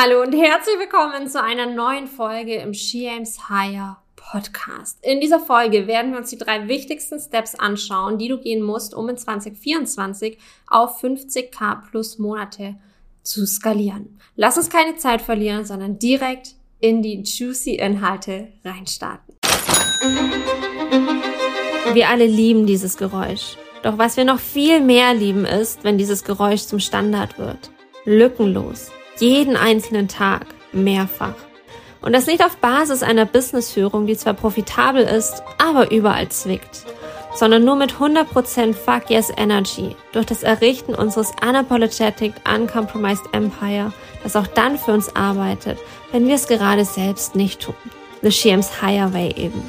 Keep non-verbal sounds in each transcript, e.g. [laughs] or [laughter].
Hallo und herzlich willkommen zu einer neuen Folge im She Aims Higher Podcast. In dieser Folge werden wir uns die drei wichtigsten Steps anschauen, die du gehen musst, um in 2024 auf 50k plus Monate zu skalieren. Lass uns keine Zeit verlieren, sondern direkt in die juicy Inhalte reinstarten. Wir alle lieben dieses Geräusch. Doch was wir noch viel mehr lieben ist, wenn dieses Geräusch zum Standard wird. Lückenlos. Jeden einzelnen Tag. Mehrfach. Und das nicht auf Basis einer Businessführung, die zwar profitabel ist, aber überall zwickt, sondern nur mit 100% Fuck Yes Energy durch das Errichten unseres unapologetic, uncompromised Empire, das auch dann für uns arbeitet, wenn wir es gerade selbst nicht tun. The Shiems Higher Way eben.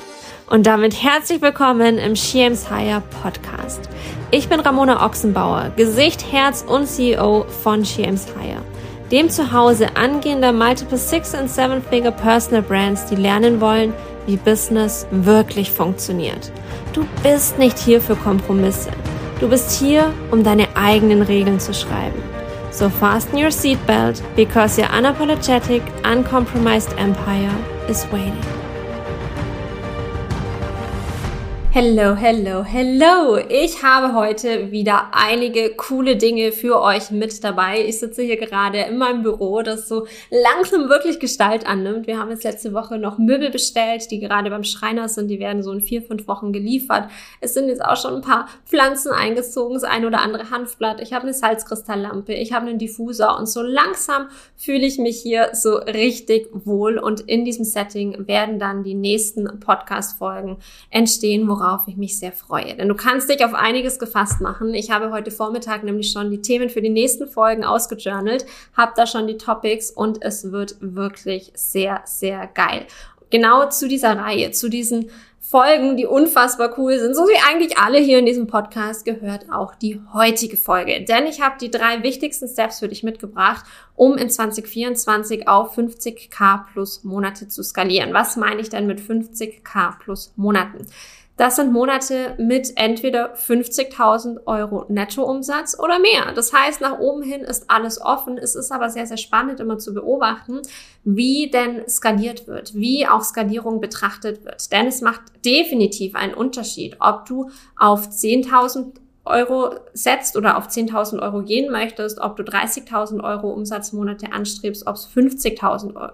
Und damit herzlich willkommen im Shiems Higher Podcast. Ich bin Ramona Ochsenbauer, Gesicht, Herz und CEO von Shiems Higher, dem Zuhause angehender Multiple Six- and Seven-Figure Personal Brands, die lernen wollen, wie Business wirklich funktioniert. Du bist nicht hier für Kompromisse. Du bist hier, um deine eigenen Regeln zu schreiben. So fasten your seatbelt because your unapologetic, uncompromised empire is waiting. Hello, hello, hello. Ich habe heute wieder einige coole Dinge für euch mit dabei. Ich sitze hier gerade in meinem Büro, das so langsam wirklich Gestalt annimmt. Wir haben jetzt letzte Woche noch Möbel bestellt, die gerade beim Schreiner sind. Die werden so in vier, fünf Wochen geliefert. Es sind jetzt auch schon ein paar Pflanzen eingezogen, das ein oder andere Hanfblatt. Ich habe eine Salzkristalllampe, ich habe einen Diffusor und so langsam fühle ich mich hier so richtig wohl und in diesem Setting werden dann die nächsten Podcast-Folgen entstehen, worauf ich mich sehr freue. Denn du kannst dich auf einiges gefasst machen. Ich habe heute Vormittag nämlich schon die Themen für die nächsten Folgen ausgejournalt, habe da schon die Topics und es wird wirklich sehr, sehr geil. Genau zu dieser Reihe, zu diesen Folgen, die unfassbar cool sind, so wie eigentlich alle hier in diesem Podcast, gehört auch die heutige Folge. Denn ich habe die drei wichtigsten Steps für dich mitgebracht, um in 2024 auf 50k plus Monate zu skalieren. Was meine ich denn mit 50k plus Monaten? Das sind Monate mit entweder 50.000 Euro Nettoumsatz oder mehr. Das heißt, nach oben hin ist alles offen. Es ist aber sehr, sehr spannend immer zu beobachten, wie denn skaliert wird, wie auch Skalierung betrachtet wird. Denn es macht definitiv einen Unterschied, ob du auf 10.000 Euro setzt oder auf 10.000 Euro gehen möchtest, ob du 30.000 Euro Umsatzmonate anstrebst, ob es 50.000 Euro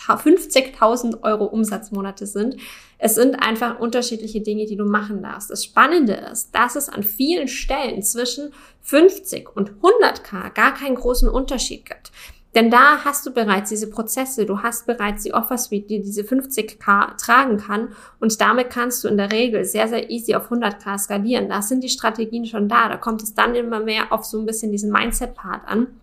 50.000 Euro Umsatzmonate sind. Es sind einfach unterschiedliche Dinge, die du machen darfst. Das Spannende ist, dass es an vielen Stellen zwischen 50 und 100k gar keinen großen Unterschied gibt. Denn da hast du bereits diese Prozesse, du hast bereits die Offer Suite, die diese 50k tragen kann und damit kannst du in der Regel sehr, sehr easy auf 100k skalieren. Da sind die Strategien schon da, da kommt es dann immer mehr auf so ein bisschen diesen Mindset-Part an.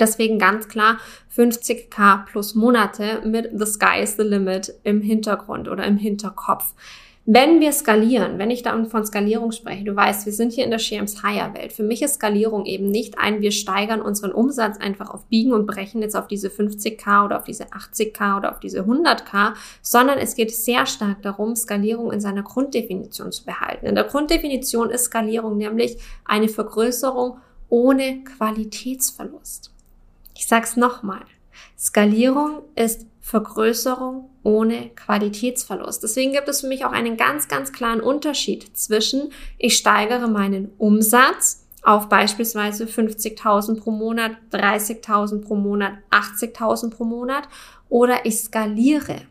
Deswegen ganz klar 50k plus Monate mit The Sky is the Limit im Hintergrund oder im Hinterkopf. Wenn wir skalieren, wenn ich da von Skalierung spreche, du weißt, wir sind hier in der Shames Higher Welt. Für mich ist Skalierung eben nicht ein, wir steigern unseren Umsatz einfach auf Biegen und Brechen jetzt auf diese 50k oder auf diese 80k oder auf diese 100k, sondern es geht sehr stark darum, Skalierung in seiner Grunddefinition zu behalten. In der Grunddefinition ist Skalierung nämlich eine Vergrößerung ohne Qualitätsverlust. Ich sag's nochmal. Skalierung ist Vergrößerung ohne Qualitätsverlust. Deswegen gibt es für mich auch einen ganz, ganz klaren Unterschied zwischen ich steigere meinen Umsatz auf beispielsweise 50.000 pro Monat, 30.000 pro Monat, 80.000 pro Monat oder ich skaliere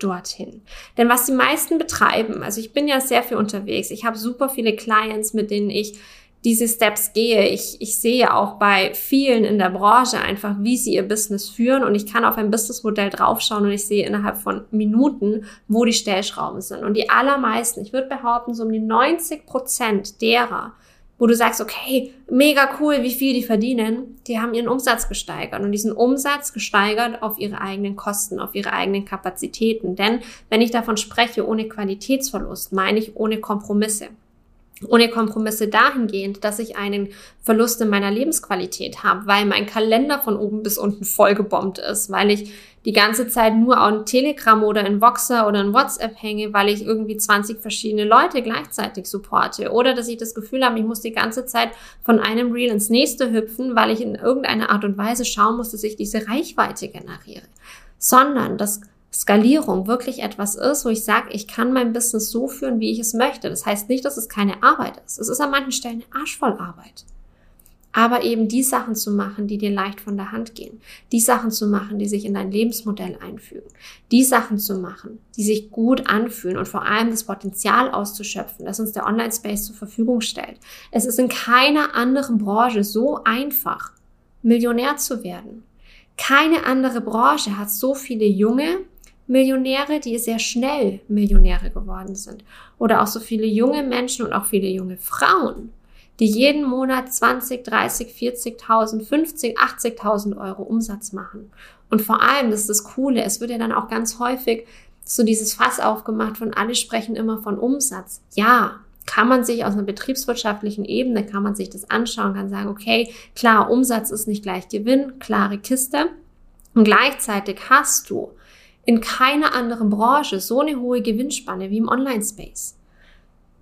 dorthin. Denn was die meisten betreiben, also ich bin ja sehr viel unterwegs, ich habe super viele Clients, mit denen ich diese Steps gehe. Ich, ich sehe auch bei vielen in der Branche einfach, wie sie ihr Business führen und ich kann auf ein Businessmodell draufschauen und ich sehe innerhalb von Minuten, wo die Stellschrauben sind. Und die allermeisten, ich würde behaupten, so um die 90 Prozent derer, wo du sagst, okay, mega cool, wie viel die verdienen, die haben ihren Umsatz gesteigert und diesen Umsatz gesteigert auf ihre eigenen Kosten, auf ihre eigenen Kapazitäten. Denn wenn ich davon spreche, ohne Qualitätsverlust, meine ich ohne Kompromisse. Ohne Kompromisse dahingehend, dass ich einen Verlust in meiner Lebensqualität habe, weil mein Kalender von oben bis unten vollgebombt ist, weil ich die ganze Zeit nur an Telegram oder in Voxer oder in WhatsApp hänge, weil ich irgendwie 20 verschiedene Leute gleichzeitig supporte oder dass ich das Gefühl habe, ich muss die ganze Zeit von einem Reel ins nächste hüpfen, weil ich in irgendeiner Art und Weise schauen muss, dass ich diese Reichweite generiere, sondern das Skalierung wirklich etwas ist, wo ich sage, ich kann mein Business so führen, wie ich es möchte. Das heißt nicht, dass es keine Arbeit ist. Es ist an manchen Stellen eine arschvoll Arbeit. Aber eben die Sachen zu machen, die dir leicht von der Hand gehen. Die Sachen zu machen, die sich in dein Lebensmodell einfügen. Die Sachen zu machen, die sich gut anfühlen und vor allem das Potenzial auszuschöpfen, das uns der Online-Space zur Verfügung stellt. Es ist in keiner anderen Branche so einfach, Millionär zu werden. Keine andere Branche hat so viele junge, Millionäre, die sehr schnell Millionäre geworden sind. Oder auch so viele junge Menschen und auch viele junge Frauen, die jeden Monat 20, 30, 40.000, 50, 80.000 Euro Umsatz machen. Und vor allem, das ist das Coole, es wird ja dann auch ganz häufig so dieses Fass aufgemacht von alle sprechen immer von Umsatz. Ja, kann man sich aus einer betriebswirtschaftlichen Ebene, kann man sich das anschauen, kann sagen, okay, klar, Umsatz ist nicht gleich Gewinn, klare Kiste. Und gleichzeitig hast du in keiner anderen Branche so eine hohe Gewinnspanne wie im Online-Space.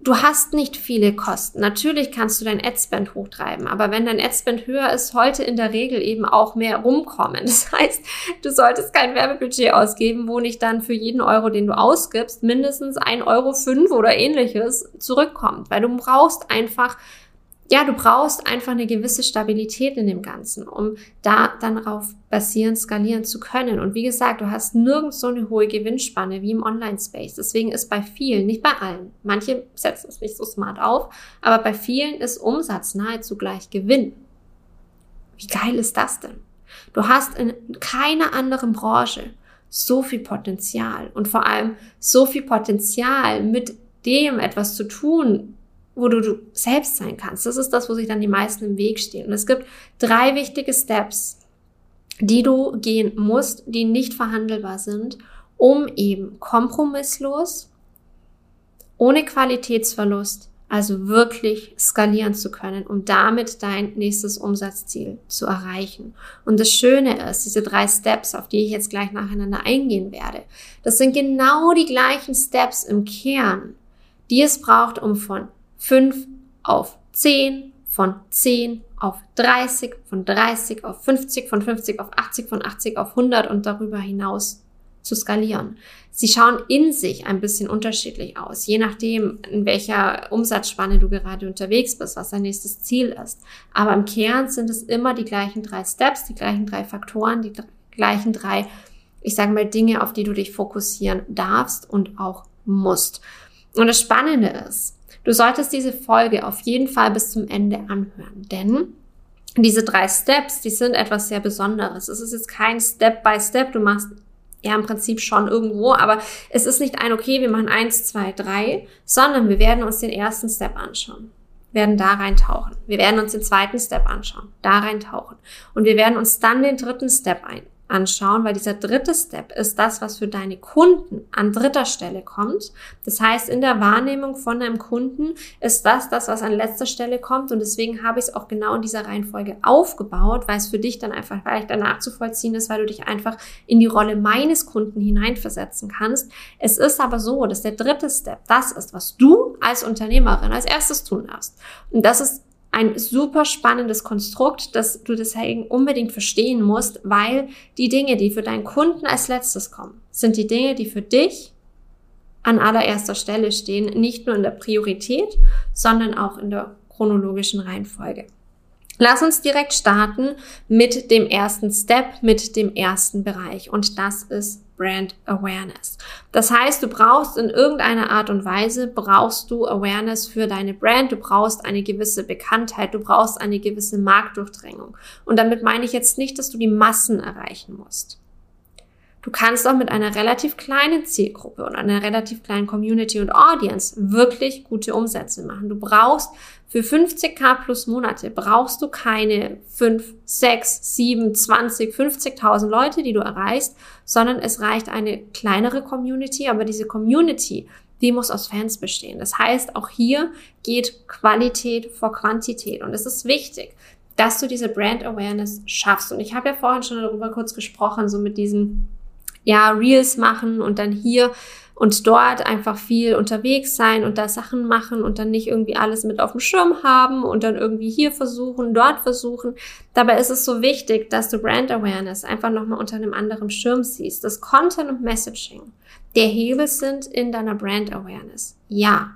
Du hast nicht viele Kosten. Natürlich kannst du dein Adspend hochtreiben, aber wenn dein Adspend höher ist, sollte in der Regel eben auch mehr rumkommen. [laughs] Das heißt, du solltest kein Werbebudget ausgeben, wo nicht dann für jeden Euro, den du ausgibst, mindestens ein Euro fünf oder ähnliches zurückkommt, weil du brauchst einfach ja, du brauchst einfach eine gewisse Stabilität in dem Ganzen, um da dann darauf basierend skalieren zu können. Und wie gesagt, du hast nirgends so eine hohe Gewinnspanne wie im Online-Space. Deswegen ist bei vielen, nicht bei allen, manche setzen es nicht so smart auf, aber bei vielen ist Umsatz nahezu gleich Gewinn. Wie geil ist das denn? Du hast in keiner anderen Branche so viel Potenzial und vor allem so viel Potenzial mit dem etwas zu tun, wo du, du selbst sein kannst. Das ist das, wo sich dann die meisten im Weg stehen. Und es gibt drei wichtige Steps, die du gehen musst, die nicht verhandelbar sind, um eben kompromisslos, ohne Qualitätsverlust, also wirklich skalieren zu können, um damit dein nächstes Umsatzziel zu erreichen. Und das Schöne ist, diese drei Steps, auf die ich jetzt gleich nacheinander eingehen werde, das sind genau die gleichen Steps im Kern, die es braucht, um von 5 auf 10, von 10 auf 30, von 30 auf 50, von 50 auf 80, von 80 auf 100 und darüber hinaus zu skalieren. Sie schauen in sich ein bisschen unterschiedlich aus, je nachdem, in welcher Umsatzspanne du gerade unterwegs bist, was dein nächstes Ziel ist. Aber im Kern sind es immer die gleichen drei Steps, die gleichen drei Faktoren, die gleichen drei, ich sage mal, Dinge, auf die du dich fokussieren darfst und auch musst. Und das Spannende ist, Du solltest diese Folge auf jeden Fall bis zum Ende anhören, denn diese drei Steps, die sind etwas sehr Besonderes. Es ist jetzt kein Step by Step. Du machst ja im Prinzip schon irgendwo, aber es ist nicht ein, okay, wir machen eins, zwei, drei, sondern wir werden uns den ersten Step anschauen werden da reintauchen. Wir werden uns den zweiten Step anschauen, da reintauchen. Und wir werden uns dann den dritten Step ein, anschauen, weil dieser dritte Step ist das, was für deine Kunden an dritter Stelle kommt. Das heißt, in der Wahrnehmung von deinem Kunden ist das das, was an letzter Stelle kommt und deswegen habe ich es auch genau in dieser Reihenfolge aufgebaut, weil es für dich dann einfach leichter nachzuvollziehen ist, weil du dich einfach in die Rolle meines Kunden hineinversetzen kannst. Es ist aber so, dass der dritte Step das ist, was du als Unternehmerin als erstes tun darfst. Und das ist ein super spannendes Konstrukt, dass du deswegen unbedingt verstehen musst, weil die Dinge, die für deinen Kunden als letztes kommen, sind die Dinge, die für dich an allererster Stelle stehen, nicht nur in der Priorität, sondern auch in der chronologischen Reihenfolge. Lass uns direkt starten mit dem ersten Step, mit dem ersten Bereich und das ist Brand Awareness. Das heißt, du brauchst in irgendeiner Art und Weise, brauchst du Awareness für deine Brand, du brauchst eine gewisse Bekanntheit, du brauchst eine gewisse Marktdurchdringung. Und damit meine ich jetzt nicht, dass du die Massen erreichen musst. Du kannst auch mit einer relativ kleinen Zielgruppe und einer relativ kleinen Community und Audience wirklich gute Umsätze machen. Du brauchst für 50k plus Monate brauchst du keine 5, 6, 7, 20, 50.000 Leute, die du erreichst, sondern es reicht eine kleinere Community, aber diese Community, die muss aus Fans bestehen. Das heißt, auch hier geht Qualität vor Quantität. Und es ist wichtig, dass du diese Brand Awareness schaffst. Und ich habe ja vorhin schon darüber kurz gesprochen, so mit diesen, ja, Reels machen und dann hier und dort einfach viel unterwegs sein und da Sachen machen und dann nicht irgendwie alles mit auf dem Schirm haben und dann irgendwie hier versuchen, dort versuchen. Dabei ist es so wichtig, dass du Brand Awareness einfach nochmal unter einem anderen Schirm siehst. Das Content und Messaging der Hebel sind in deiner Brand Awareness. Ja.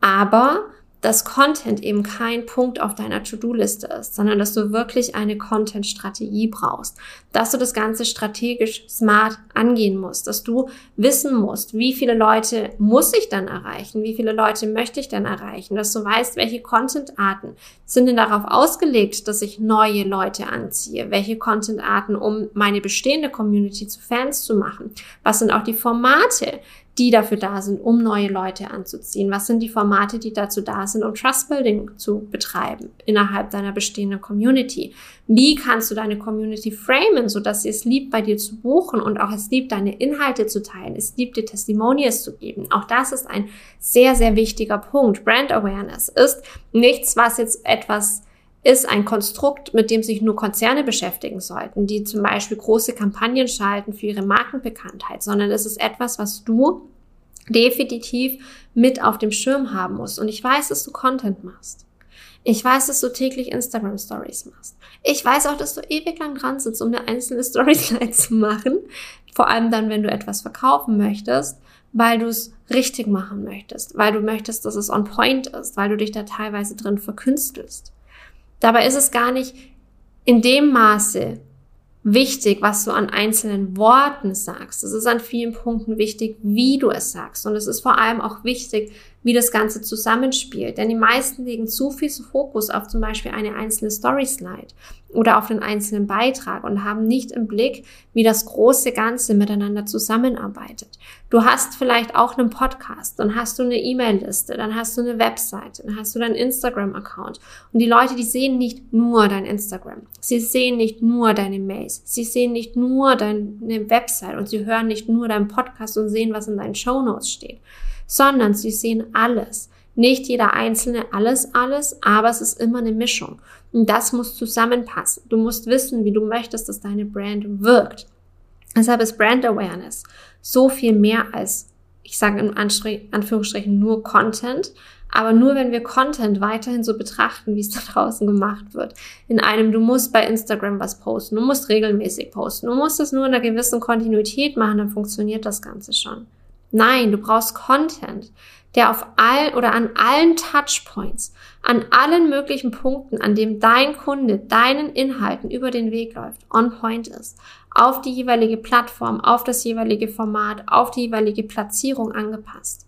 Aber dass Content eben kein Punkt auf deiner To-Do-Liste ist, sondern dass du wirklich eine Content-Strategie brauchst, dass du das Ganze strategisch smart angehen musst, dass du wissen musst, wie viele Leute muss ich dann erreichen, wie viele Leute möchte ich dann erreichen, dass du weißt, welche Content-Arten sind denn darauf ausgelegt, dass ich neue Leute anziehe, welche Content-Arten, um meine bestehende Community zu Fans zu machen, was sind auch die Formate, die dafür da sind, um neue Leute anzuziehen? Was sind die Formate, die dazu da sind, um Trustbuilding zu betreiben innerhalb deiner bestehenden Community? Wie kannst du deine Community framen, sodass sie es liebt, bei dir zu buchen und auch es liebt, deine Inhalte zu teilen, es liebt, dir Testimonials zu geben? Auch das ist ein sehr, sehr wichtiger Punkt. Brand Awareness ist nichts, was jetzt etwas ist ein Konstrukt, mit dem sich nur Konzerne beschäftigen sollten, die zum Beispiel große Kampagnen schalten für ihre Markenbekanntheit, sondern es ist etwas, was du definitiv mit auf dem Schirm haben musst. Und ich weiß, dass du Content machst. Ich weiß, dass du täglich Instagram Stories machst. Ich weiß auch, dass du ewig lang dran sitzt, um eine einzelne [laughs] Storyslide zu machen. Vor allem dann, wenn du etwas verkaufen möchtest, weil du es richtig machen möchtest, weil du möchtest, dass es on point ist, weil du dich da teilweise drin verkünstelst. Dabei ist es gar nicht in dem Maße wichtig, was du an einzelnen Worten sagst. Es ist an vielen Punkten wichtig, wie du es sagst. Und es ist vor allem auch wichtig, wie das Ganze zusammenspielt. Denn die meisten legen zu viel Fokus auf zum Beispiel eine einzelne Story-Slide oder auf den einzelnen Beitrag und haben nicht im Blick, wie das große Ganze miteinander zusammenarbeitet. Du hast vielleicht auch einen Podcast, dann hast du eine E-Mail-Liste, dann hast du eine Webseite, dann hast du deinen Instagram-Account. Und die Leute, die sehen nicht nur dein Instagram. Sie sehen nicht nur deine Mails. Sie sehen nicht nur deine Website und sie hören nicht nur deinen Podcast und sehen, was in deinen Show Notes steht sondern sie sehen alles. Nicht jeder Einzelne alles, alles, aber es ist immer eine Mischung. Und das muss zusammenpassen. Du musst wissen, wie du möchtest, dass deine Brand wirkt. Deshalb ist Brand Awareness so viel mehr als, ich sage in Anführungsstrichen, nur Content, aber nur wenn wir Content weiterhin so betrachten, wie es da [laughs] draußen gemacht wird. In einem, du musst bei Instagram was posten, du musst regelmäßig posten, du musst es nur in einer gewissen Kontinuität machen, dann funktioniert das Ganze schon. Nein, du brauchst Content, der auf all oder an allen Touchpoints, an allen möglichen Punkten, an dem dein Kunde deinen Inhalten über den Weg läuft, on point ist, auf die jeweilige Plattform, auf das jeweilige Format, auf die jeweilige Platzierung angepasst.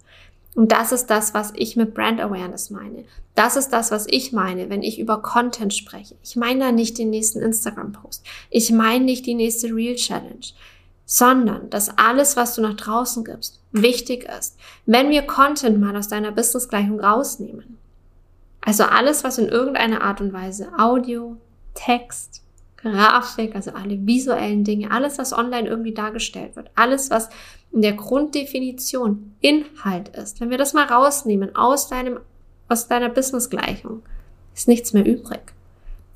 Und das ist das, was ich mit Brand Awareness meine. Das ist das, was ich meine, wenn ich über Content spreche. Ich meine da nicht den nächsten Instagram-Post. Ich meine nicht die nächste Real Challenge sondern dass alles, was du nach draußen gibst, wichtig ist. Wenn wir Content mal aus deiner Businessgleichung rausnehmen, also alles, was in irgendeiner Art und Weise Audio, Text, Grafik, also alle visuellen Dinge, alles, was online irgendwie dargestellt wird, alles, was in der Grunddefinition Inhalt ist, wenn wir das mal rausnehmen aus deinem, aus deiner Businessgleichung, ist nichts mehr übrig.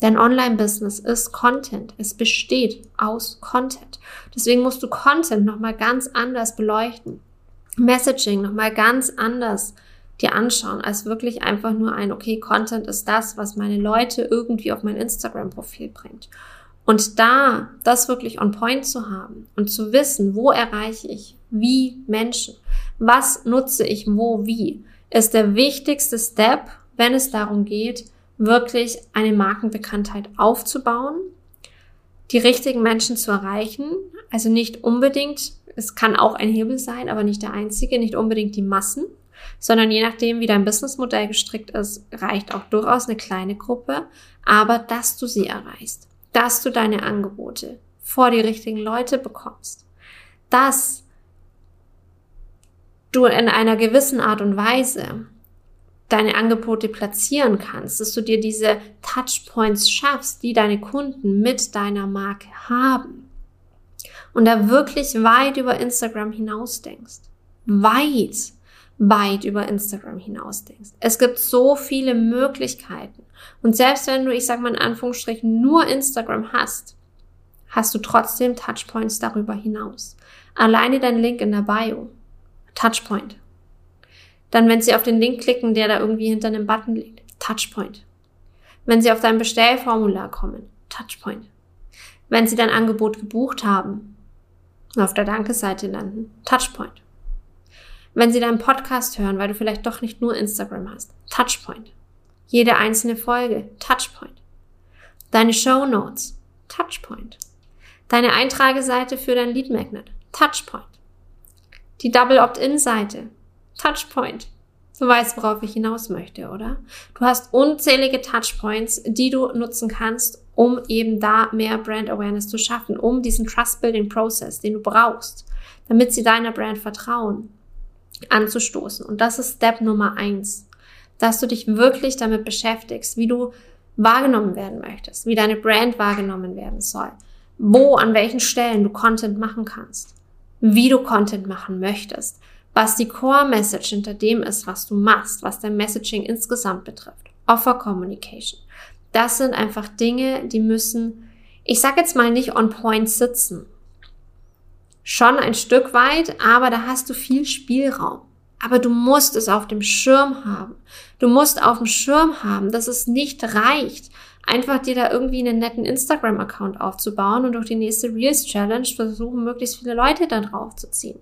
Dein Online-Business ist Content. Es besteht aus Content. Deswegen musst du Content nochmal ganz anders beleuchten. Messaging nochmal ganz anders dir anschauen, als wirklich einfach nur ein, okay, Content ist das, was meine Leute irgendwie auf mein Instagram-Profil bringt. Und da das wirklich on point zu haben und zu wissen, wo erreiche ich wie Menschen, was nutze ich wo wie, ist der wichtigste Step, wenn es darum geht, wirklich eine Markenbekanntheit aufzubauen, die richtigen Menschen zu erreichen. Also nicht unbedingt, es kann auch ein Hebel sein, aber nicht der einzige, nicht unbedingt die Massen, sondern je nachdem, wie dein Businessmodell gestrickt ist, reicht auch durchaus eine kleine Gruppe, aber dass du sie erreichst, dass du deine Angebote vor die richtigen Leute bekommst, dass du in einer gewissen Art und Weise deine Angebote platzieren kannst, dass du dir diese Touchpoints schaffst, die deine Kunden mit deiner Marke haben. Und da wirklich weit über Instagram hinaus denkst. Weit, weit über Instagram hinaus denkst. Es gibt so viele Möglichkeiten. Und selbst wenn du, ich sag mal in Anführungsstrichen, nur Instagram hast, hast du trotzdem Touchpoints darüber hinaus. Alleine dein Link in der Bio. Touchpoint. Dann, wenn sie auf den Link klicken, der da irgendwie hinter einem Button liegt. Touchpoint. Wenn sie auf dein Bestellformular kommen. Touchpoint. Wenn sie dein Angebot gebucht haben auf der Dankeseite landen. Touchpoint. Wenn sie deinen Podcast hören, weil du vielleicht doch nicht nur Instagram hast. Touchpoint. Jede einzelne Folge. Touchpoint. Deine Show Notes. Touchpoint. Deine Eintrageseite für dein Lead Magnet. Touchpoint. Die Double Opt-in-Seite. Touchpoint. Du weißt, worauf ich hinaus möchte, oder? Du hast unzählige Touchpoints, die du nutzen kannst, um eben da mehr Brand Awareness zu schaffen, um diesen Trust-Building-Prozess, den du brauchst, damit sie deiner Brand vertrauen, anzustoßen. Und das ist Step Nummer eins, dass du dich wirklich damit beschäftigst, wie du wahrgenommen werden möchtest, wie deine Brand wahrgenommen werden soll, wo, an welchen Stellen du Content machen kannst, wie du Content machen möchtest, was die Core Message hinter dem ist, was du machst, was dein Messaging insgesamt betrifft. Offer Communication. Das sind einfach Dinge, die müssen, ich sag jetzt mal nicht on point sitzen. Schon ein Stück weit, aber da hast du viel Spielraum. Aber du musst es auf dem Schirm haben. Du musst auf dem Schirm haben, dass es nicht reicht, einfach dir da irgendwie einen netten Instagram-Account aufzubauen und durch die nächste Reels Challenge versuchen, möglichst viele Leute da drauf zu ziehen.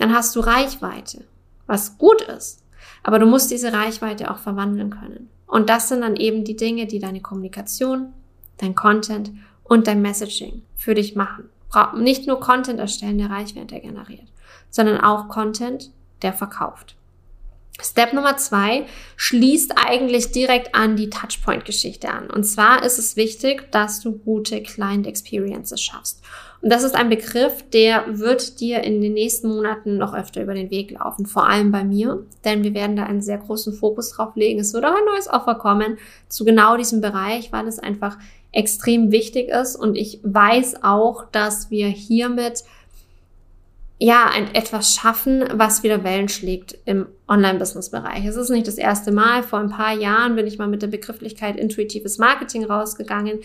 Dann hast du Reichweite, was gut ist. Aber du musst diese Reichweite auch verwandeln können. Und das sind dann eben die Dinge, die deine Kommunikation, dein Content und dein Messaging für dich machen. Nicht nur Content erstellen, der Reichweite generiert, sondern auch Content, der verkauft. Step Nummer zwei schließt eigentlich direkt an die Touchpoint-Geschichte an. Und zwar ist es wichtig, dass du gute Client Experiences schaffst. Und das ist ein Begriff, der wird dir in den nächsten Monaten noch öfter über den Weg laufen. Vor allem bei mir, denn wir werden da einen sehr großen Fokus drauf legen. Es wird auch ein neues Offer kommen zu genau diesem Bereich, weil es einfach extrem wichtig ist. Und ich weiß auch, dass wir hiermit ja, ein, etwas schaffen, was wieder Wellen schlägt im Online-Business-Bereich. Es ist nicht das erste Mal. Vor ein paar Jahren bin ich mal mit der Begrifflichkeit intuitives Marketing rausgegangen.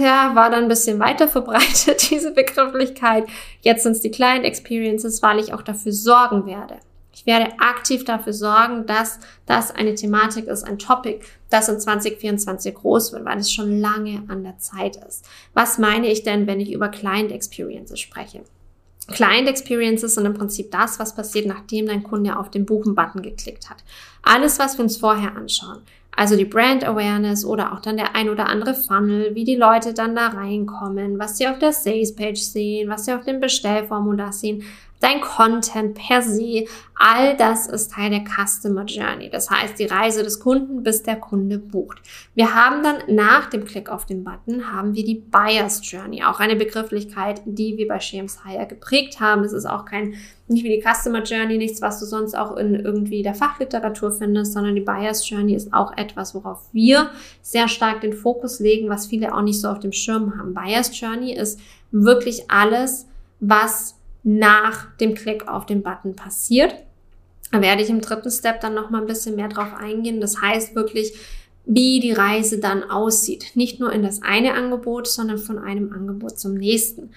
Ja, war dann ein bisschen weiter verbreitet, [laughs] diese Begrifflichkeit. Jetzt sind es die Client Experiences, weil ich auch dafür sorgen werde. Ich werde aktiv dafür sorgen, dass das eine Thematik ist, ein Topic, das in 2024 groß wird, weil es schon lange an der Zeit ist. Was meine ich denn, wenn ich über Client Experiences spreche? Client Experiences sind im Prinzip das, was passiert, nachdem dein Kunde auf den Buchen-Button geklickt hat. Alles, was wir uns vorher anschauen. Also die Brand Awareness oder auch dann der ein oder andere Funnel, wie die Leute dann da reinkommen, was sie auf der Sales Page sehen, was sie auf dem Bestellformular sehen dein Content per se, all das ist Teil der Customer Journey. Das heißt, die Reise des Kunden, bis der Kunde bucht. Wir haben dann nach dem Klick auf den Button, haben wir die Buyer's Journey. Auch eine Begrifflichkeit, die wir bei Shames Hire geprägt haben. Es ist auch kein, nicht wie die Customer Journey, nichts, was du sonst auch in irgendwie der Fachliteratur findest, sondern die Buyer's Journey ist auch etwas, worauf wir sehr stark den Fokus legen, was viele auch nicht so auf dem Schirm haben. Buyer's Journey ist wirklich alles, was nach dem Klick auf den Button passiert. Da werde ich im dritten Step dann noch mal ein bisschen mehr drauf eingehen. Das heißt wirklich, wie die Reise dann aussieht. Nicht nur in das eine Angebot, sondern von einem Angebot zum nächsten.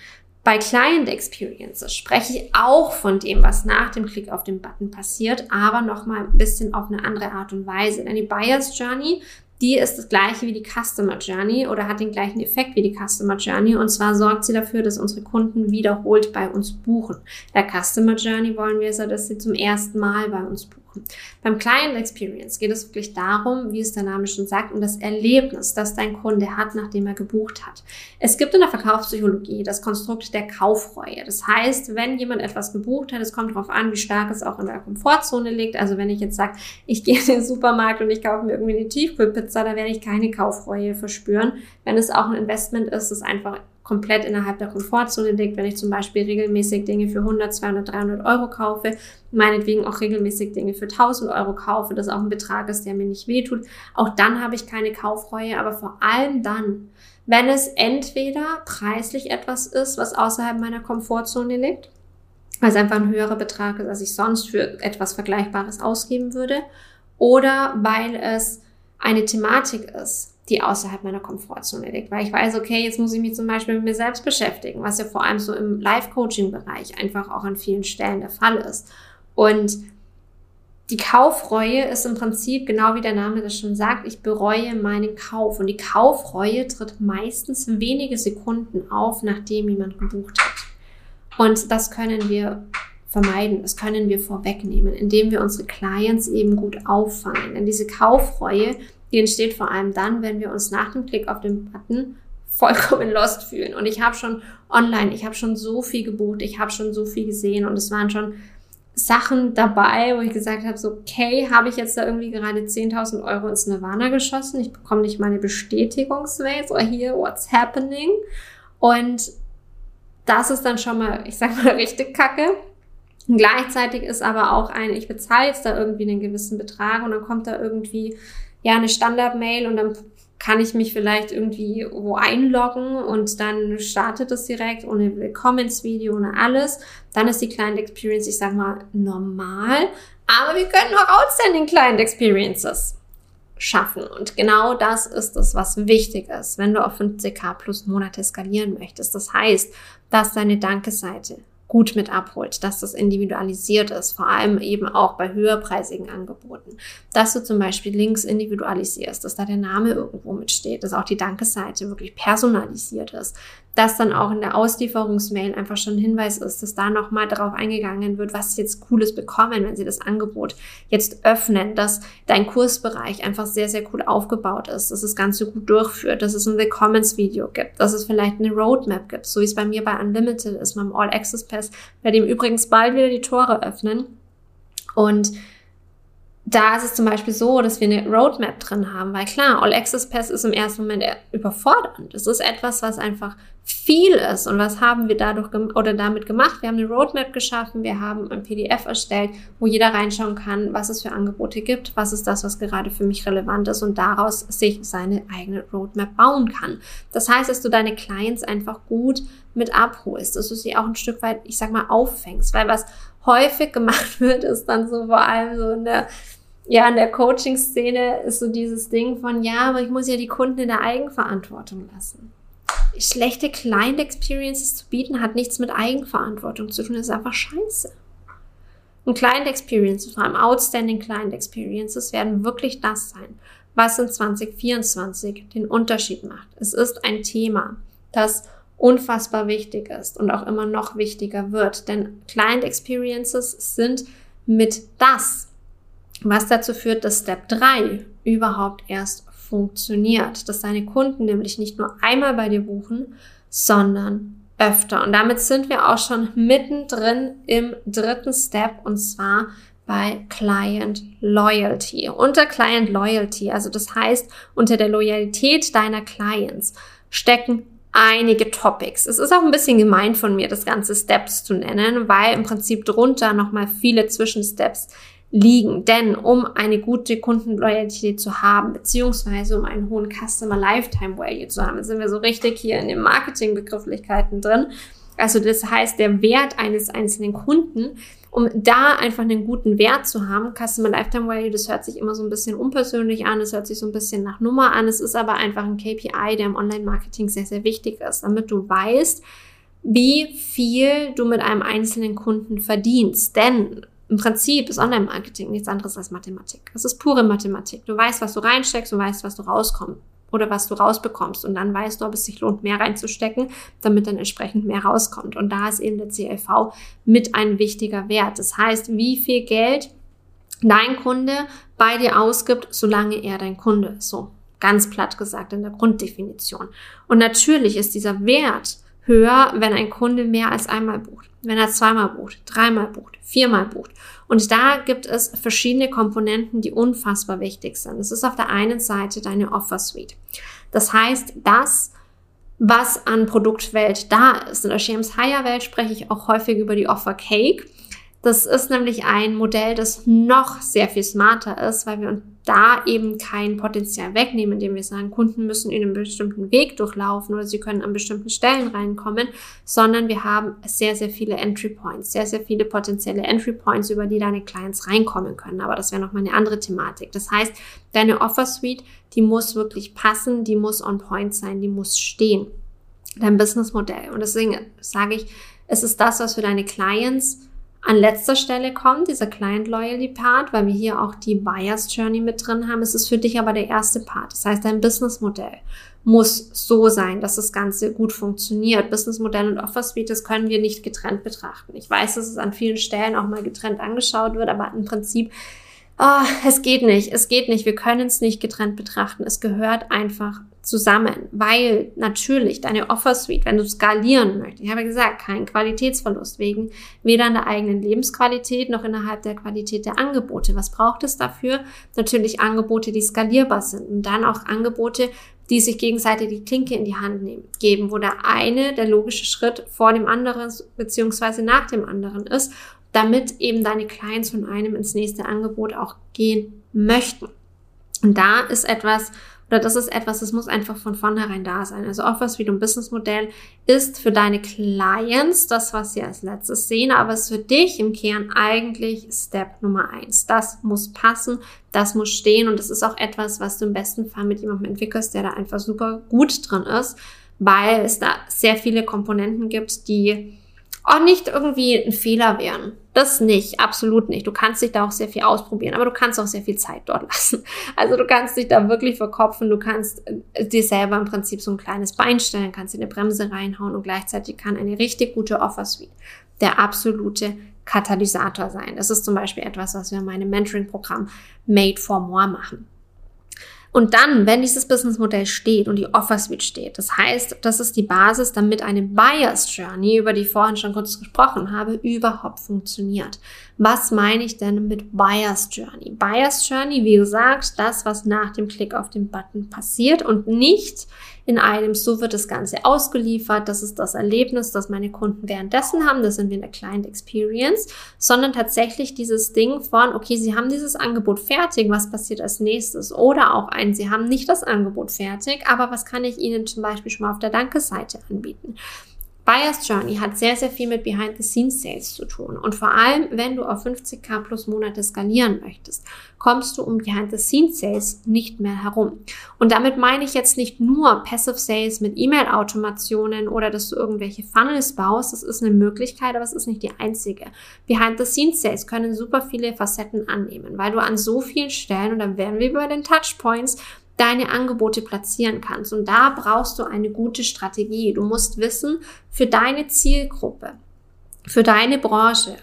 Bei Client Experiences spreche ich auch von dem, was nach dem Klick auf den Button passiert, aber noch mal ein bisschen auf eine andere Art und Weise. Denn die Buyer's Journey die ist das gleiche wie die Customer Journey oder hat den gleichen Effekt wie die Customer Journey. Und zwar sorgt sie dafür, dass unsere Kunden wiederholt bei uns buchen. Der Customer Journey wollen wir so, dass sie zum ersten Mal bei uns buchen. Beim Client Experience geht es wirklich darum, wie es der Name schon sagt, um das Erlebnis, das dein Kunde hat, nachdem er gebucht hat. Es gibt in der Verkaufspsychologie das Konstrukt der Kaufreue. Das heißt, wenn jemand etwas gebucht hat, es kommt darauf an, wie stark es auch in der Komfortzone liegt. Also wenn ich jetzt sage, ich gehe in den Supermarkt und ich kaufe mir irgendwie eine Tiefkühlpizza, da werde ich keine Kaufreue verspüren. Wenn es auch ein Investment ist, das einfach komplett innerhalb der Komfortzone liegt, wenn ich zum Beispiel regelmäßig Dinge für 100, 200, 300 Euro kaufe, meinetwegen auch regelmäßig Dinge für 1000 Euro kaufe, das auch ein Betrag ist, der mir nicht wehtut, auch dann habe ich keine Kaufreue, aber vor allem dann, wenn es entweder preislich etwas ist, was außerhalb meiner Komfortzone liegt, weil es einfach ein höherer Betrag ist, als ich sonst für etwas Vergleichbares ausgeben würde, oder weil es eine Thematik ist, die außerhalb meiner Komfortzone liegt, weil ich weiß, okay, jetzt muss ich mich zum Beispiel mit mir selbst beschäftigen, was ja vor allem so im Life-Coaching-Bereich einfach auch an vielen Stellen der Fall ist. Und die Kaufreue ist im Prinzip genau wie der Name das schon sagt, ich bereue meinen Kauf. Und die Kaufreue tritt meistens wenige Sekunden auf, nachdem jemand gebucht hat. Und das können wir vermeiden, das können wir vorwegnehmen, indem wir unsere Clients eben gut auffangen. Denn diese Kaufreue, die entsteht vor allem dann, wenn wir uns nach dem Klick auf den Button vollkommen lost fühlen. Und ich habe schon online, ich habe schon so viel gebucht, ich habe schon so viel gesehen und es waren schon Sachen dabei, wo ich gesagt habe, so, okay, habe ich jetzt da irgendwie gerade 10.000 Euro ins Nirvana geschossen? Ich bekomme nicht meine Bestätigungsmails oder hier, what's happening? Und das ist dann schon mal, ich sag mal, [laughs] richtig kacke. Und gleichzeitig ist aber auch ein, ich bezahle jetzt da irgendwie einen gewissen Betrag und dann kommt da irgendwie, ja, eine Standard-Mail und dann kann ich mich vielleicht irgendwie wo einloggen und dann startet es direkt ohne Willkommensvideo, ohne alles. Dann ist die Client Experience, ich sag mal, normal. Aber wir können auch Outstanding Client Experiences schaffen. Und genau das ist es, was wichtig ist, wenn du auf 50k plus Monate skalieren möchtest. Das heißt, dass deine Danke-Seite gut mit abholt, dass das individualisiert ist, vor allem eben auch bei höherpreisigen Angeboten. Dass du zum Beispiel Links individualisierst, dass da der Name irgendwo mitsteht, dass auch die Dankeseite wirklich personalisiert ist, dass dann auch in der Auslieferungsmail einfach schon ein Hinweis ist, dass da nochmal darauf eingegangen wird, was sie jetzt Cooles bekommen, wenn sie das Angebot jetzt öffnen, dass dein Kursbereich einfach sehr, sehr cool aufgebaut ist, dass es Ganze gut durchführt, dass es ein Willkommensvideo gibt, dass es vielleicht eine Roadmap gibt, so wie es bei mir bei Unlimited ist, meinem All Access Pass, bei dem übrigens bald wieder die Tore öffnen. Und da ist es zum Beispiel so, dass wir eine Roadmap drin haben, weil klar, All Access Pass ist im ersten Moment überfordernd. Es ist etwas, was einfach viel ist. Und was haben wir dadurch oder damit gemacht? Wir haben eine Roadmap geschaffen, wir haben ein PDF erstellt, wo jeder reinschauen kann, was es für Angebote gibt, was ist das, was gerade für mich relevant ist und daraus sich seine eigene Roadmap bauen kann. Das heißt, dass du deine Clients einfach gut mit abholst, dass du sie auch ein Stück weit, ich sag mal, auffängst, weil was häufig gemacht [laughs] wird, ist dann so vor allem so in der ja, in der Coaching-Szene ist so dieses Ding von, ja, aber ich muss ja die Kunden in der Eigenverantwortung lassen. Schlechte Client Experiences zu bieten hat nichts mit Eigenverantwortung zu tun, das ist einfach scheiße. Und Client Experiences, vor allem Outstanding Client Experiences, werden wirklich das sein, was in 2024 den Unterschied macht. Es ist ein Thema, das unfassbar wichtig ist und auch immer noch wichtiger wird, denn Client Experiences sind mit das, was dazu führt, dass Step 3 überhaupt erst funktioniert, dass deine Kunden nämlich nicht nur einmal bei dir buchen, sondern öfter. Und damit sind wir auch schon mittendrin im dritten Step und zwar bei Client Loyalty. Unter Client Loyalty, also das heißt unter der Loyalität deiner Clients, stecken einige Topics. Es ist auch ein bisschen gemein von mir, das ganze Steps zu nennen, weil im Prinzip drunter nochmal viele Zwischensteps liegen. Denn um eine gute Kundenloyalität zu haben, beziehungsweise um einen hohen Customer Lifetime Value zu haben, sind wir so richtig hier in den Marketingbegrifflichkeiten drin. Also das heißt, der Wert eines einzelnen Kunden, um da einfach einen guten Wert zu haben, Customer Lifetime Value, das hört sich immer so ein bisschen unpersönlich an, es hört sich so ein bisschen nach Nummer an, es ist aber einfach ein KPI, der im Online-Marketing sehr, sehr wichtig ist, damit du weißt, wie viel du mit einem einzelnen Kunden verdienst. Denn im Prinzip ist Online-Marketing nichts anderes als Mathematik. Es ist pure Mathematik. Du weißt, was du reinsteckst und weißt, was du rauskommst oder was du rausbekommst. Und dann weißt du, ob es sich lohnt, mehr reinzustecken, damit dann entsprechend mehr rauskommt. Und da ist eben der CLV mit ein wichtiger Wert. Das heißt, wie viel Geld dein Kunde bei dir ausgibt, solange er dein Kunde ist. So ganz platt gesagt in der Grunddefinition. Und natürlich ist dieser Wert höher, wenn ein Kunde mehr als einmal bucht, wenn er zweimal bucht, dreimal bucht, viermal bucht. Und da gibt es verschiedene Komponenten, die unfassbar wichtig sind. Es ist auf der einen Seite deine Offer Suite. Das heißt, das, was an Produktwelt da ist. In der James Hire Welt spreche ich auch häufig über die Offer Cake. Das ist nämlich ein Modell, das noch sehr viel smarter ist, weil wir da eben kein Potenzial wegnehmen, indem wir sagen, Kunden müssen in einem bestimmten Weg durchlaufen oder sie können an bestimmten Stellen reinkommen, sondern wir haben sehr, sehr viele Entry Points, sehr, sehr viele potenzielle Entry Points, über die deine Clients reinkommen können. Aber das wäre nochmal eine andere Thematik. Das heißt, deine Offer Suite, die muss wirklich passen, die muss on point sein, die muss stehen. Dein Businessmodell. Und deswegen sage ich, es ist das, was für deine Clients an letzter Stelle kommt, dieser Client Loyalty Part, weil wir hier auch die Buyers Journey mit drin haben. Es ist für dich aber der erste Part. Das heißt, dein Businessmodell muss so sein, dass das Ganze gut funktioniert. Businessmodell und Offer Suite, das können wir nicht getrennt betrachten. Ich weiß, dass es an vielen Stellen auch mal getrennt angeschaut wird, aber im Prinzip oh, es geht nicht, es geht nicht, wir können es nicht getrennt betrachten. Es gehört einfach zusammen, weil natürlich deine Offer Suite, wenn du skalieren möchtest, ich habe gesagt, kein Qualitätsverlust wegen weder in der eigenen Lebensqualität noch innerhalb der Qualität der Angebote. Was braucht es dafür? Natürlich Angebote, die skalierbar sind und dann auch Angebote, die sich gegenseitig die Klinke in die Hand nehmen, geben, wo der eine der logische Schritt vor dem anderen beziehungsweise nach dem anderen ist damit eben deine Clients von einem ins nächste Angebot auch gehen möchten. Und da ist etwas, oder das ist etwas, das muss einfach von vornherein da sein. Also Offers wie ein Businessmodell ist für deine Clients das, was sie als letztes sehen, aber ist für dich im Kern eigentlich Step Nummer eins. Das muss passen, das muss stehen und das ist auch etwas, was du im besten Fall mit jemandem entwickelst, der da einfach super gut drin ist, weil es da sehr viele Komponenten gibt, die auch nicht irgendwie ein Fehler wären. Das nicht, absolut nicht. Du kannst dich da auch sehr viel ausprobieren, aber du kannst auch sehr viel Zeit dort [laughs] lassen. Also du kannst dich da wirklich verkopfen, du kannst äh, dir selber im Prinzip so ein kleines Bein stellen, kannst dir eine Bremse reinhauen und gleichzeitig kann eine richtig gute Offer Suite der absolute Katalysator sein. Das ist zum Beispiel etwas, was wir in meinem Mentoring-Programm Made for More machen. Und dann, wenn dieses Businessmodell steht und die Offer Suite steht, das heißt, das ist die Basis, damit eine Buyer's Journey, über die ich vorhin schon kurz gesprochen habe, überhaupt funktioniert. Was meine ich denn mit Buyer's Journey? Buyer's Journey, wie gesagt, das, was nach dem Klick auf den Button passiert und nicht in einem, so wird das Ganze ausgeliefert, das ist das Erlebnis, das meine Kunden währenddessen haben, das sind wir in der Client Experience, sondern tatsächlich dieses Ding von, okay, sie haben dieses Angebot fertig, was passiert als nächstes? Oder auch ein, sie haben nicht das Angebot fertig, aber was kann ich ihnen zum Beispiel schon mal auf der Danke-Seite anbieten? Buyer's Journey hat sehr, sehr viel mit Behind-the-Scenes-Sales zu tun. Und vor allem, wenn du auf 50k plus Monate skalieren möchtest, kommst du um Behind-the-Scenes-Sales nicht mehr herum. Und damit meine ich jetzt nicht nur Passive Sales mit E-Mail-Automationen oder dass du irgendwelche Funnels baust. Das ist eine Möglichkeit, aber es ist nicht die einzige. Behind-the-Scenes-Sales können super viele Facetten annehmen, weil du an so vielen Stellen, und dann werden wir über den Touchpoints, deine Angebote platzieren kannst. Und da brauchst du eine gute Strategie. Du musst wissen, für deine Zielgruppe, für deine Branche,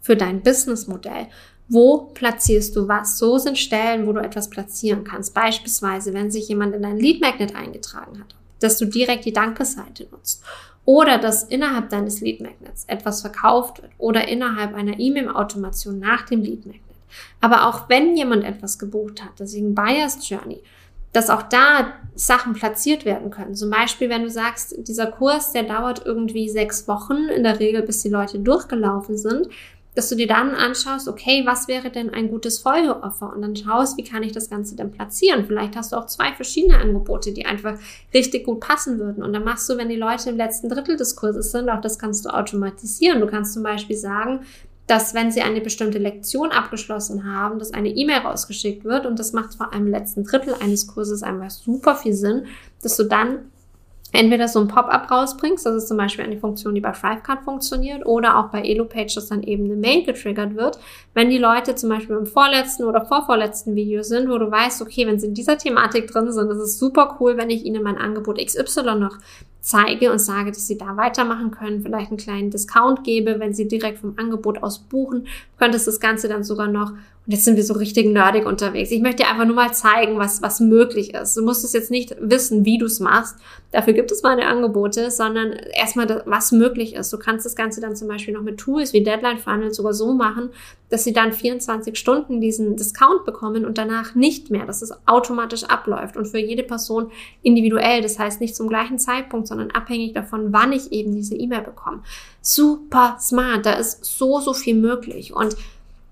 für dein Businessmodell, wo platzierst du was? So sind Stellen, wo du etwas platzieren kannst. Beispielsweise, wenn sich jemand in dein Lead Magnet eingetragen hat, dass du direkt die Danke-Seite nutzt. Oder dass innerhalb deines Lead Magnets etwas verkauft wird oder innerhalb einer E-Mail-Automation nach dem Lead Magnet. Aber auch wenn jemand etwas gebucht hat, deswegen Buyer's Journey, dass auch da Sachen platziert werden können. Zum Beispiel, wenn du sagst, dieser Kurs, der dauert irgendwie sechs Wochen in der Regel, bis die Leute durchgelaufen sind, dass du dir dann anschaust, okay, was wäre denn ein gutes Folgeoffer? Und dann schaust, wie kann ich das Ganze denn platzieren? Vielleicht hast du auch zwei verschiedene Angebote, die einfach richtig gut passen würden. Und dann machst du, wenn die Leute im letzten Drittel des Kurses sind, auch das kannst du automatisieren. Du kannst zum Beispiel sagen, dass wenn sie eine bestimmte Lektion abgeschlossen haben, dass eine E-Mail rausgeschickt wird und das macht vor allem im letzten Drittel eines Kurses einfach super viel Sinn, dass du dann entweder so ein Pop-up rausbringst, das ist zum Beispiel eine Funktion, die bei Thrivecard funktioniert, oder auch bei EloPage, dass dann eben eine Mail getriggert wird, wenn die Leute zum Beispiel im vorletzten oder vorvorletzten Video sind, wo du weißt, okay, wenn sie in dieser Thematik drin sind, das ist super cool, wenn ich ihnen mein Angebot XY noch zeige und sage, dass sie da weitermachen können, vielleicht einen kleinen Discount gebe, wenn sie direkt vom Angebot aus buchen, könntest das Ganze dann sogar noch und jetzt sind wir so richtig nerdig unterwegs. Ich möchte dir einfach nur mal zeigen, was, was möglich ist. Du musst es jetzt nicht wissen, wie du es machst. Dafür gibt es meine Angebote, sondern erstmal, was möglich ist. Du kannst das Ganze dann zum Beispiel noch mit Tools wie Deadline Funnel sogar so machen, dass sie dann 24 Stunden diesen Discount bekommen und danach nicht mehr, dass es automatisch abläuft und für jede Person individuell. Das heißt, nicht zum gleichen Zeitpunkt sondern abhängig davon, wann ich eben diese E-Mail bekomme. Super smart, da ist so, so viel möglich. Und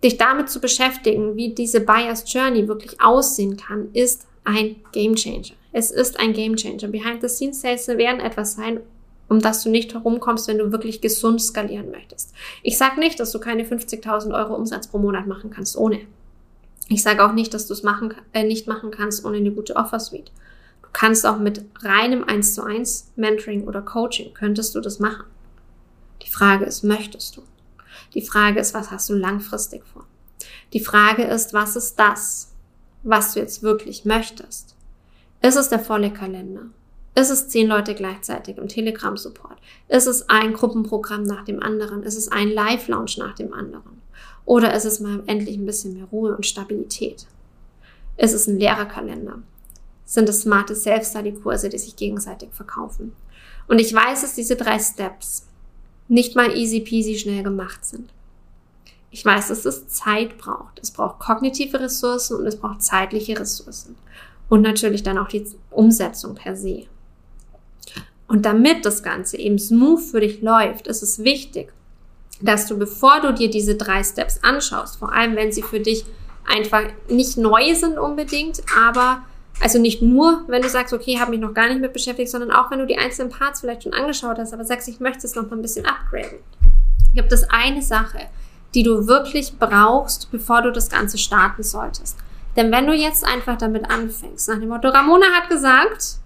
dich damit zu beschäftigen, wie diese Buyer's Journey wirklich aussehen kann, ist ein Game Changer. Es ist ein Game Changer. Behind the Scenes Sales werden etwas sein, um das du nicht herumkommst, wenn du wirklich gesund skalieren möchtest. Ich sage nicht, dass du keine 50.000 Euro Umsatz pro Monat machen kannst ohne. Ich sage auch nicht, dass du es machen, äh, nicht machen kannst ohne eine gute Offer Suite. Du kannst auch mit reinem 1 zu 1 Mentoring oder Coaching, könntest du das machen. Die Frage ist, möchtest du? Die Frage ist, was hast du langfristig vor? Die Frage ist, was ist das, was du jetzt wirklich möchtest? Ist es der volle Kalender? Ist es zehn Leute gleichzeitig im Telegram-Support? Ist es ein Gruppenprogramm nach dem anderen? Ist es ein Live-Lounge nach dem anderen? Oder ist es mal endlich ein bisschen mehr Ruhe und Stabilität? Ist es ein Lehrerkalender? Sind es smarte Self-Study-Kurse, die sich gegenseitig verkaufen? Und ich weiß, dass diese drei Steps nicht mal easy peasy schnell gemacht sind. Ich weiß, dass es Zeit braucht. Es braucht kognitive Ressourcen und es braucht zeitliche Ressourcen. Und natürlich dann auch die Umsetzung per se. Und damit das Ganze eben smooth für dich läuft, ist es wichtig, dass du, bevor du dir diese drei Steps anschaust, vor allem wenn sie für dich einfach nicht neu sind unbedingt, aber also nicht nur, wenn du sagst, okay, habe mich noch gar nicht mit beschäftigt, sondern auch wenn du die einzelnen Parts vielleicht schon angeschaut hast, aber sagst, ich möchte es noch mal ein bisschen upgraden. Gibt es eine Sache, die du wirklich brauchst, bevor du das Ganze starten solltest. Denn wenn du jetzt einfach damit anfängst, nach dem Motto, Ramona hat gesagt,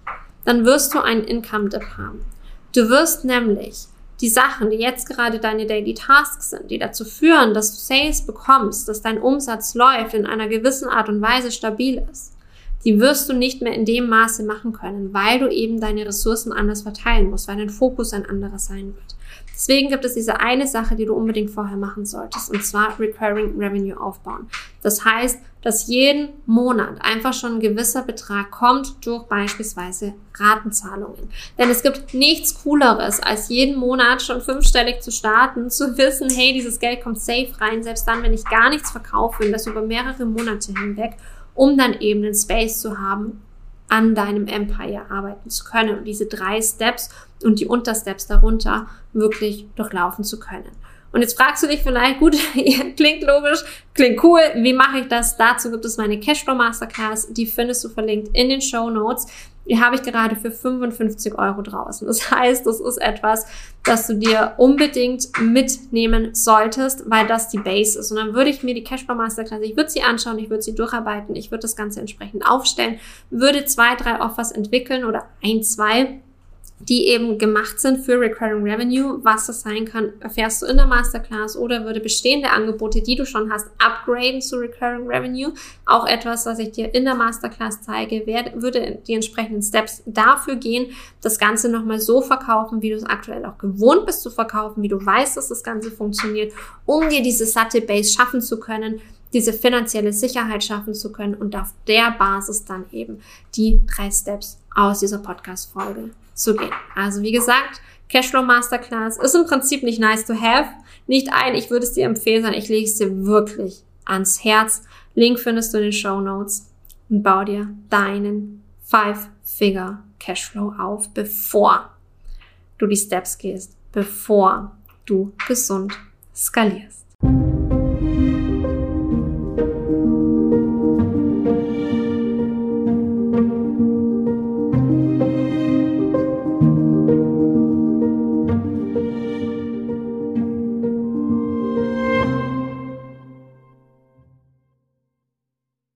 dann wirst du einen Income-Dip haben. Du wirst nämlich die Sachen, die jetzt gerade deine Daily Tasks sind, die dazu führen, dass du Sales bekommst, dass dein Umsatz läuft, in einer gewissen Art und Weise stabil ist, die wirst du nicht mehr in dem Maße machen können, weil du eben deine Ressourcen anders verteilen musst, weil dein Fokus ein anderer sein wird. Deswegen gibt es diese eine Sache, die du unbedingt vorher machen solltest, und zwar Recurring Revenue aufbauen. Das heißt, dass jeden Monat einfach schon ein gewisser Betrag kommt durch beispielsweise Ratenzahlungen. Denn es gibt nichts Cooleres, als jeden Monat schon fünfstellig zu starten, zu wissen, hey, dieses Geld kommt safe rein, selbst dann, wenn ich gar nichts verkaufe und das über mehrere Monate hinweg, um dann eben einen Space zu haben, an deinem Empire arbeiten zu können und diese drei Steps und die Untersteps darunter wirklich durchlaufen zu können. Und jetzt fragst du dich vielleicht, gut, [laughs] klingt logisch, klingt cool, wie mache ich das? Dazu gibt es meine Cashflow Masterclass, die findest du verlinkt in den Show Notes. Die habe ich gerade für 55 Euro draußen. Das heißt, das ist etwas, das du dir unbedingt mitnehmen solltest, weil das die Base ist. Und dann würde ich mir die Cashflow Masterclass, ich würde sie anschauen, ich würde sie durcharbeiten, ich würde das Ganze entsprechend aufstellen, würde zwei, drei Offers entwickeln oder ein, zwei die eben gemacht sind für Recurring Revenue. Was das sein kann, erfährst du in der Masterclass oder würde bestehende Angebote, die du schon hast, upgraden zu Recurring Revenue. Auch etwas, was ich dir in der Masterclass zeige, werde, würde die entsprechenden Steps dafür gehen, das Ganze nochmal so verkaufen, wie du es aktuell auch gewohnt bist zu verkaufen, wie du weißt, dass das Ganze funktioniert, um dir diese satte Base schaffen zu können, diese finanzielle Sicherheit schaffen zu können und auf der Basis dann eben die drei Steps aus dieser Podcast-Folge zu gehen. Also wie gesagt, Cashflow Masterclass ist im Prinzip nicht nice to have, nicht ein, ich würde es dir empfehlen, sondern ich lege es dir wirklich ans Herz. Link findest du in den Show Notes und bau dir deinen Five-Figure Cashflow auf, bevor du die Steps gehst, bevor du gesund skalierst.